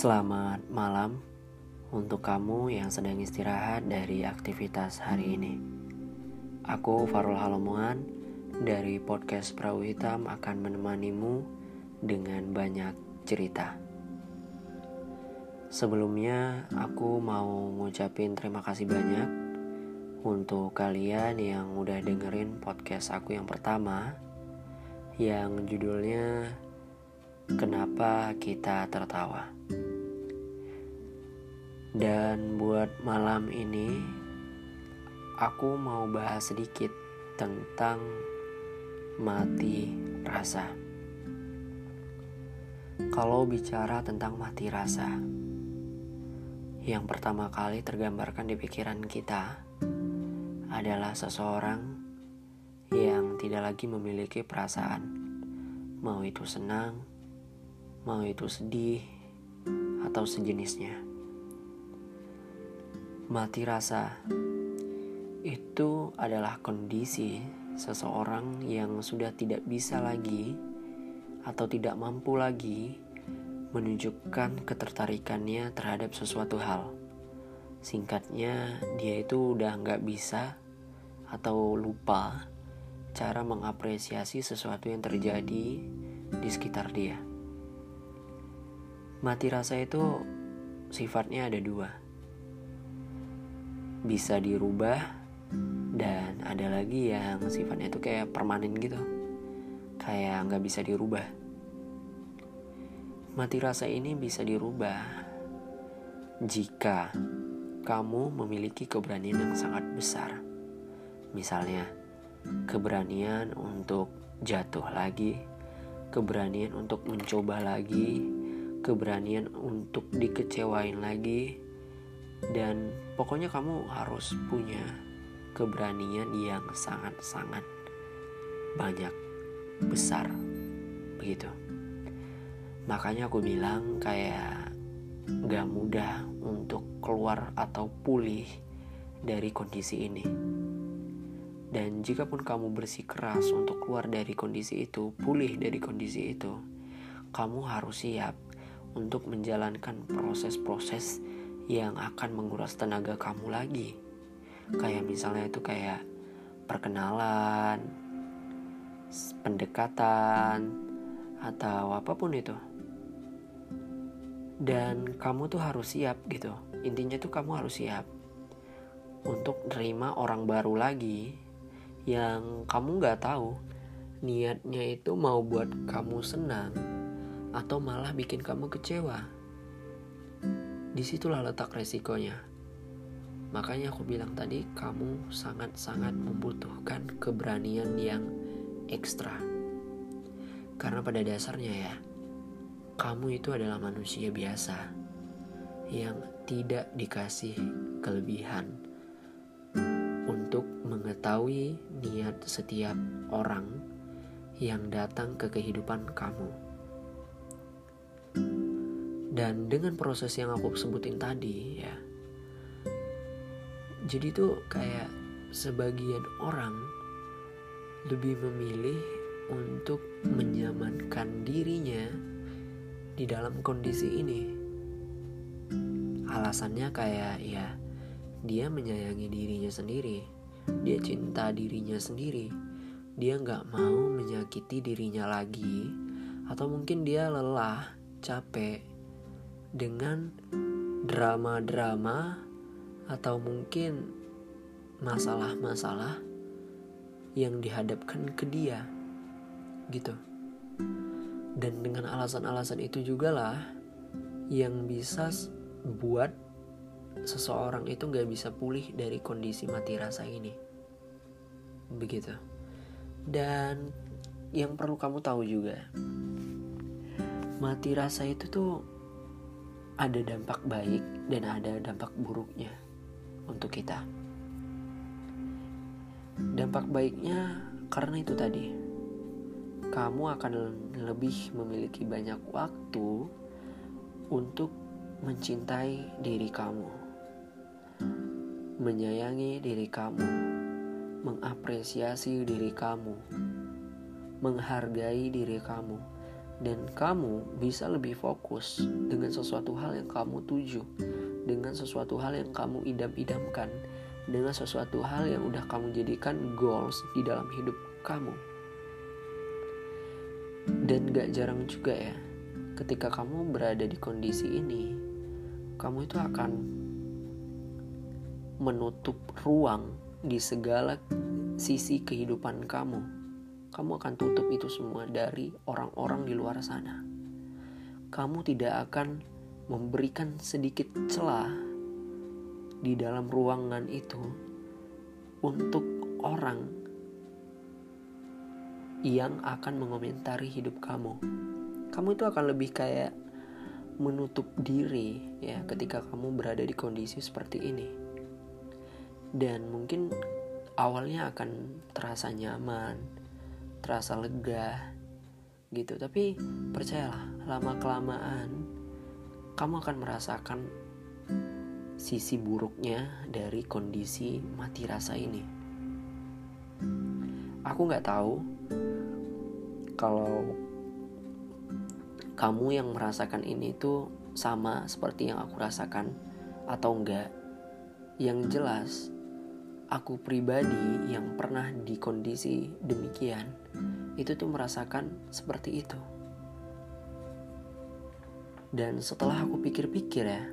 Selamat malam untuk kamu yang sedang istirahat dari aktivitas hari ini. Aku Farul Halomongan dari podcast Perahu Hitam akan menemanimu dengan banyak cerita. Sebelumnya aku mau ngucapin terima kasih banyak untuk kalian yang udah dengerin podcast aku yang pertama yang judulnya Kenapa Kita Tertawa. Dan buat malam ini aku mau bahas sedikit tentang mati rasa. Kalau bicara tentang mati rasa, yang pertama kali tergambarkan di pikiran kita adalah seseorang yang tidak lagi memiliki perasaan, mau itu senang, mau itu sedih, atau sejenisnya mati rasa itu adalah kondisi seseorang yang sudah tidak bisa lagi atau tidak mampu lagi menunjukkan ketertarikannya terhadap sesuatu hal. Singkatnya, dia itu udah nggak bisa atau lupa cara mengapresiasi sesuatu yang terjadi di sekitar dia. Mati rasa itu sifatnya ada dua bisa dirubah dan ada lagi yang sifatnya itu kayak permanen gitu. Kayak nggak bisa dirubah. Mati rasa ini bisa dirubah jika kamu memiliki keberanian yang sangat besar. Misalnya keberanian untuk jatuh lagi keberanian untuk mencoba lagi keberanian untuk dikecewain lagi dan pokoknya kamu harus punya keberanian yang sangat-sangat banyak besar begitu. Makanya aku bilang kayak gak mudah untuk keluar atau pulih dari kondisi ini. Dan jika pun kamu bersikeras untuk keluar dari kondisi itu pulih dari kondisi itu kamu harus siap untuk menjalankan proses-proses yang akan menguras tenaga kamu lagi. Kayak misalnya itu kayak perkenalan, pendekatan, atau apa pun itu. Dan kamu tuh harus siap gitu. Intinya tuh kamu harus siap untuk nerima orang baru lagi yang kamu nggak tahu niatnya itu mau buat kamu senang atau malah bikin kamu kecewa. Di situlah letak resikonya. Makanya aku bilang tadi, kamu sangat-sangat membutuhkan keberanian yang ekstra. Karena pada dasarnya ya, kamu itu adalah manusia biasa yang tidak dikasih kelebihan untuk mengetahui niat setiap orang yang datang ke kehidupan kamu. Dan dengan proses yang aku sebutin tadi ya. Jadi tuh kayak sebagian orang lebih memilih untuk menyamankan dirinya di dalam kondisi ini. Alasannya kayak ya dia menyayangi dirinya sendiri, dia cinta dirinya sendiri, dia nggak mau menyakiti dirinya lagi, atau mungkin dia lelah, capek, dengan drama-drama atau mungkin masalah-masalah yang dihadapkan ke dia gitu. Dan dengan alasan-alasan itu juga lah yang bisa buat seseorang itu gak bisa pulih dari kondisi mati rasa ini. Begitu. Dan yang perlu kamu tahu juga mati rasa itu tuh ada dampak baik dan ada dampak buruknya untuk kita. Dampak baiknya karena itu tadi, kamu akan lebih memiliki banyak waktu untuk mencintai diri kamu, menyayangi diri kamu, mengapresiasi diri kamu, menghargai diri kamu, dan kamu bisa lebih fokus dengan sesuatu hal yang kamu tuju, dengan sesuatu hal yang kamu idam-idamkan, dengan sesuatu hal yang udah kamu jadikan goals di dalam hidup kamu. Dan gak jarang juga ya, ketika kamu berada di kondisi ini, kamu itu akan menutup ruang di segala sisi kehidupan kamu kamu akan tutup itu semua dari orang-orang di luar sana. Kamu tidak akan memberikan sedikit celah di dalam ruangan itu untuk orang yang akan mengomentari hidup kamu. Kamu itu akan lebih kayak menutup diri ya ketika kamu berada di kondisi seperti ini. Dan mungkin awalnya akan terasa nyaman, terasa lega gitu. Tapi percayalah lama kelamaan kamu akan merasakan sisi buruknya dari kondisi mati rasa ini. Aku nggak tahu kalau kamu yang merasakan ini tuh sama seperti yang aku rasakan atau enggak yang jelas aku pribadi yang pernah di kondisi demikian itu tuh merasakan seperti itu. Dan setelah aku pikir-pikir ya,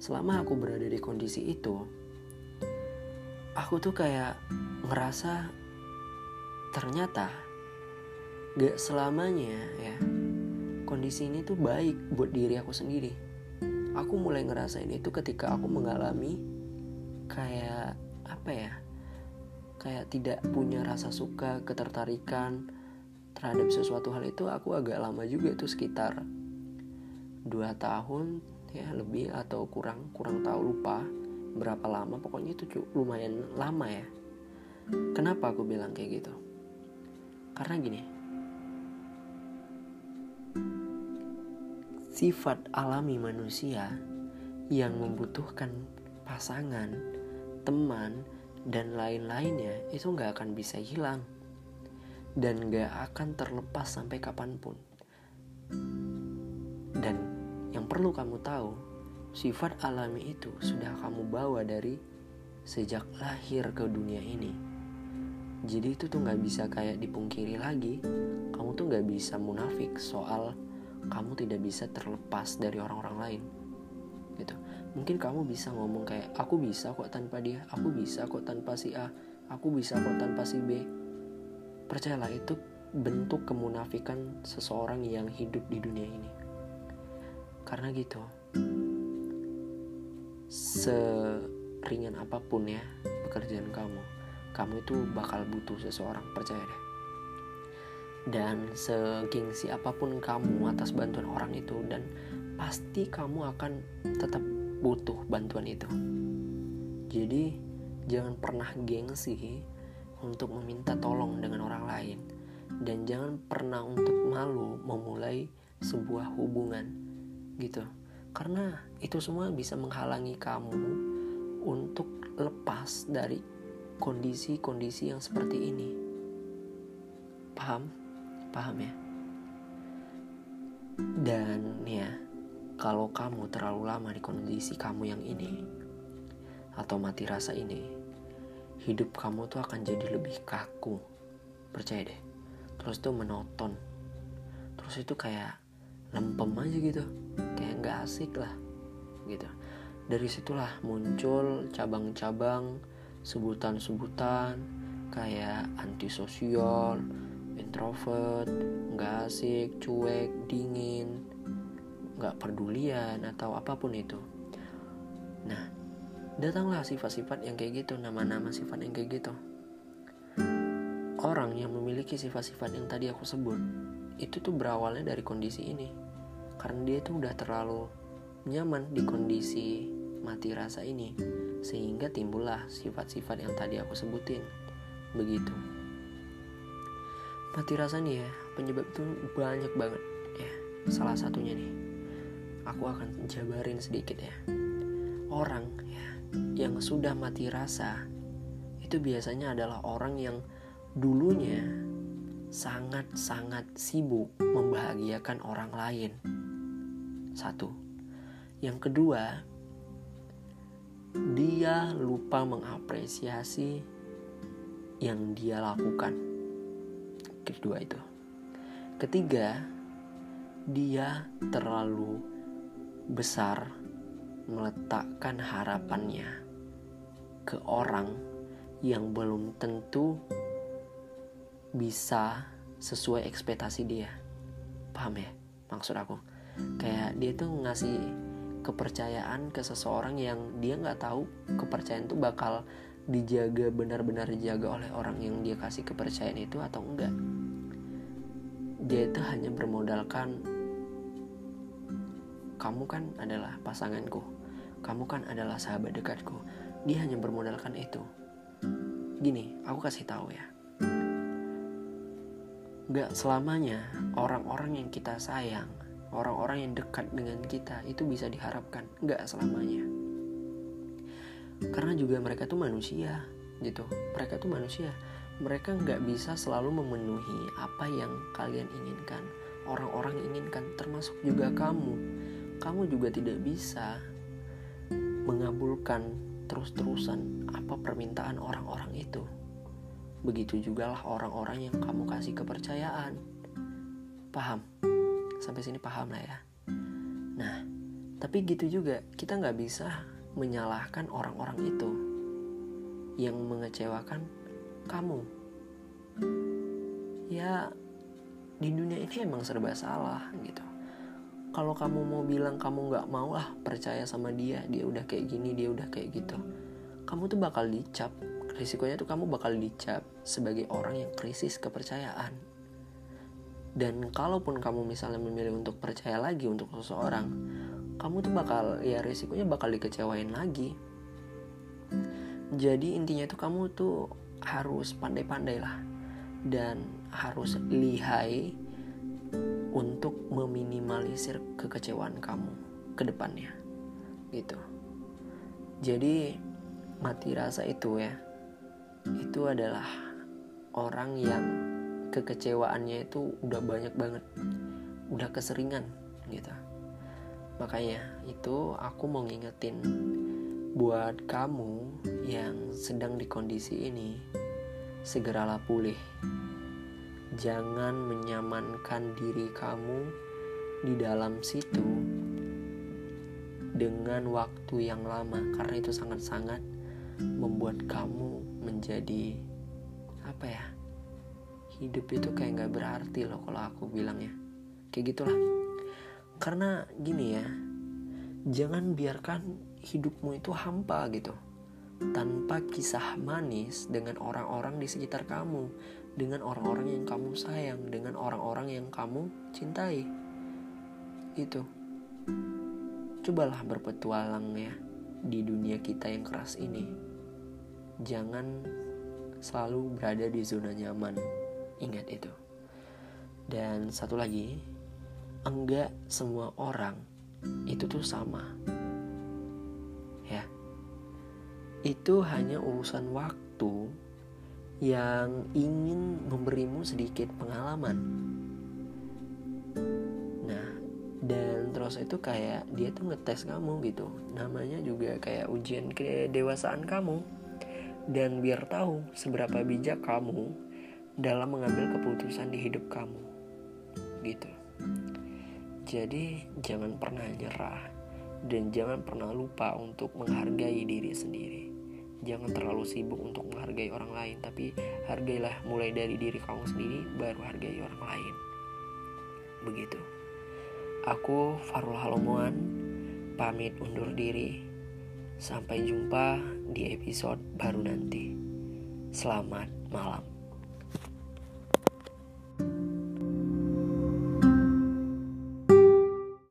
selama aku berada di kondisi itu, aku tuh kayak ngerasa ternyata gak selamanya ya kondisi ini tuh baik buat diri aku sendiri. Aku mulai ngerasain itu ketika aku mengalami kayak apa ya kayak tidak punya rasa suka ketertarikan terhadap sesuatu hal itu aku agak lama juga tuh sekitar dua tahun ya lebih atau kurang kurang tahu lupa berapa lama. Pokoknya itu lumayan lama ya. Kenapa aku bilang kayak gitu? Karena gini. Sifat alami manusia yang membutuhkan pasangan teman, dan lain-lainnya itu nggak akan bisa hilang dan nggak akan terlepas sampai kapan pun. Dan yang perlu kamu tahu, sifat alami itu sudah kamu bawa dari sejak lahir ke dunia ini. Jadi itu tuh nggak bisa kayak dipungkiri lagi. Kamu tuh nggak bisa munafik soal kamu tidak bisa terlepas dari orang-orang lain. Gitu mungkin kamu bisa ngomong kayak aku bisa kok tanpa dia aku bisa kok tanpa si A aku bisa kok tanpa si B. Percayalah itu bentuk kemunafikan seseorang yang hidup di dunia ini. Karena gitu seringan apa pun ya pekerjaan kamu kamu itu bakal butuh seseorang percaya deh. Dan segengsi apa pun kamu atas bantuan orang itu dan pasti kamu akan tetap butuh bantuan itu. Jadi, jangan pernah gengsi untuk meminta tolong dengan orang lain, dan jangan pernah untuk malu memulai sebuah hubungan, gitu. Karena itu semua bisa menghalangi kamu untuk lepas dari kondisi-kondisi yang seperti ini. Paham? Paham ya? Dan ya, kalau kamu terlalu lama di kondisi kamu yang ini atau mati rasa ini, hidup kamu tuh akan jadi lebih kaku. Percaya deh. Terus tuh menonton. Terus itu kayak lempem aja gitu. Kayak nggak asik lah. Gitu. Dari situlah muncul cabang-cabang sebutan-sebutan kayak antisosial, introvert, nggak asik, cuek, dingin, nggak pedulian atau apa pun itu. Nah, datanglah sifat-sifat yang kayak gitu, nama-nama sifat yang kayak gitu. Orang yang memiliki sifat-sifat yang tadi aku sebut, itu tuh berawalnya dari kondisi ini. Karena dia tuh udah terlalu nyaman di kondisi mati rasa ini, sehingga timbullah sifat-sifat yang tadi aku sebutin. Begitu. Mati rasa nih ya, penyebab itu banyak banget ya. Salah satunya nih, aku akan jabarin sedikit ya. Orang ya yang sudah mati rasa itu biasanya adalah orang yang dulunya sangat-sangat sibuk membahagiakan orang lain. Satu. Yang kedua, dia lupa mengapresiasi yang dia lakukan. Kedua itu. Ketiga, dia terlalu besar meletakkan harapannya ke orang yang belum tentu bisa sesuai ekspektasi dia. Paham ya maksud aku? Kayak dia tuh ngasih kepercayaan ke seseorang yang dia nggak tahu kepercayaan itu bakal dijaga benar-benar dijaga oleh orang yang dia kasih kepercayaan itu atau enggak. Dia itu hanya bermodalkan kamu kan adalah pasanganku, kamu kan adalah sahabat dekatku. Dia hanya bermodalkan itu. Gini, aku kasih tahu ya Gak selamanya orang-orang yang kita sayang, orang-orang yang dekat dengan kita itu bisa diharapkan. Gak selamanya. Karena juga mereka tuh manusia, gitu. Mereka tuh manusia. Mereka nggak bisa selalu memenuhi apa yang kalian inginkan, orang-orang inginkan, termasuk juga kamu. Kamu juga tidak bisa mengabulkan terus-terusan apa permintaan orang-orang itu. Begitu juga lah orang-orang yang kamu kasih kepercayaan. Paham? Sampai sini paham lah ya. Nah, tapi gitu juga kita nggak bisa menyalahkan orang-orang itu yang mengecewakan kamu. Ya, di dunia ini emang serba salah gitu. Kalau kamu mau bilang kamu nggak mau lah percaya sama dia, dia udah kayak gini, dia udah kayak gitu, kamu tuh bakal dicap risikonya tuh kamu bakal dicap sebagai orang yang krisis kepercayaan. Dan kalaupun kamu misalnya memilih untuk percaya lagi untuk seseorang, kamu tuh bakal ya risikonya bakal dikecewain lagi. Jadi intinya tuh kamu tuh harus pandai-pandai lah dan harus lihai untuk meminimalisir kekecewaan kamu ke depannya gitu. Jadi mati rasa itu ya itu adalah orang yang kekecewaannya itu udah banyak banget udah keseringan gitu makanya itu aku mau ngingetin buat kamu yang sedang di kondisi ini segeralah pulih jangan menyamankan diri kamu di dalam situ dengan waktu yang lama karena itu sangat-sangat membuat kamu menjadi apa ya hidup itu kayak nggak berarti loh kalau aku bilangnya kayak gitulah. Karena gini ya jangan biarkan hidupmu itu hampa gitu. Tanpa kisah manis dengan orang-orang di sekitar kamu dengan orang-orang yang kamu sayang dengan orang-orang yang kamu cintai itu cobalah berpetualang ya di dunia kita yang keras ini jangan selalu berada di zona nyaman. Ingat itu. Dan satu lagi, enggak semua orang itu tuh sama. Ya. Itu hanya urusan waktu yang ingin memberimu sedikit pengalaman. Dan terus itu kayak dia tuh ngetes kamu gitu. Namanya juga kayak ujian kedewasaan kamu dan biar tahu seberapa bijak kamu dalam mengambil keputusan di hidup kamu. Gitu. Jadi, jangan pernah nyerah dan jangan pernah lupa untuk menghargai diri sendiri. Jangan terlalu sibuk untuk menghargai orang lain, tapi hargailah mulai dari diri kamu sendiri, baru hargai orang lain. Begitu. Aku Farul Halomuan pamit undur diri. Sampai jumpa di episode baru nanti. Selamat malam.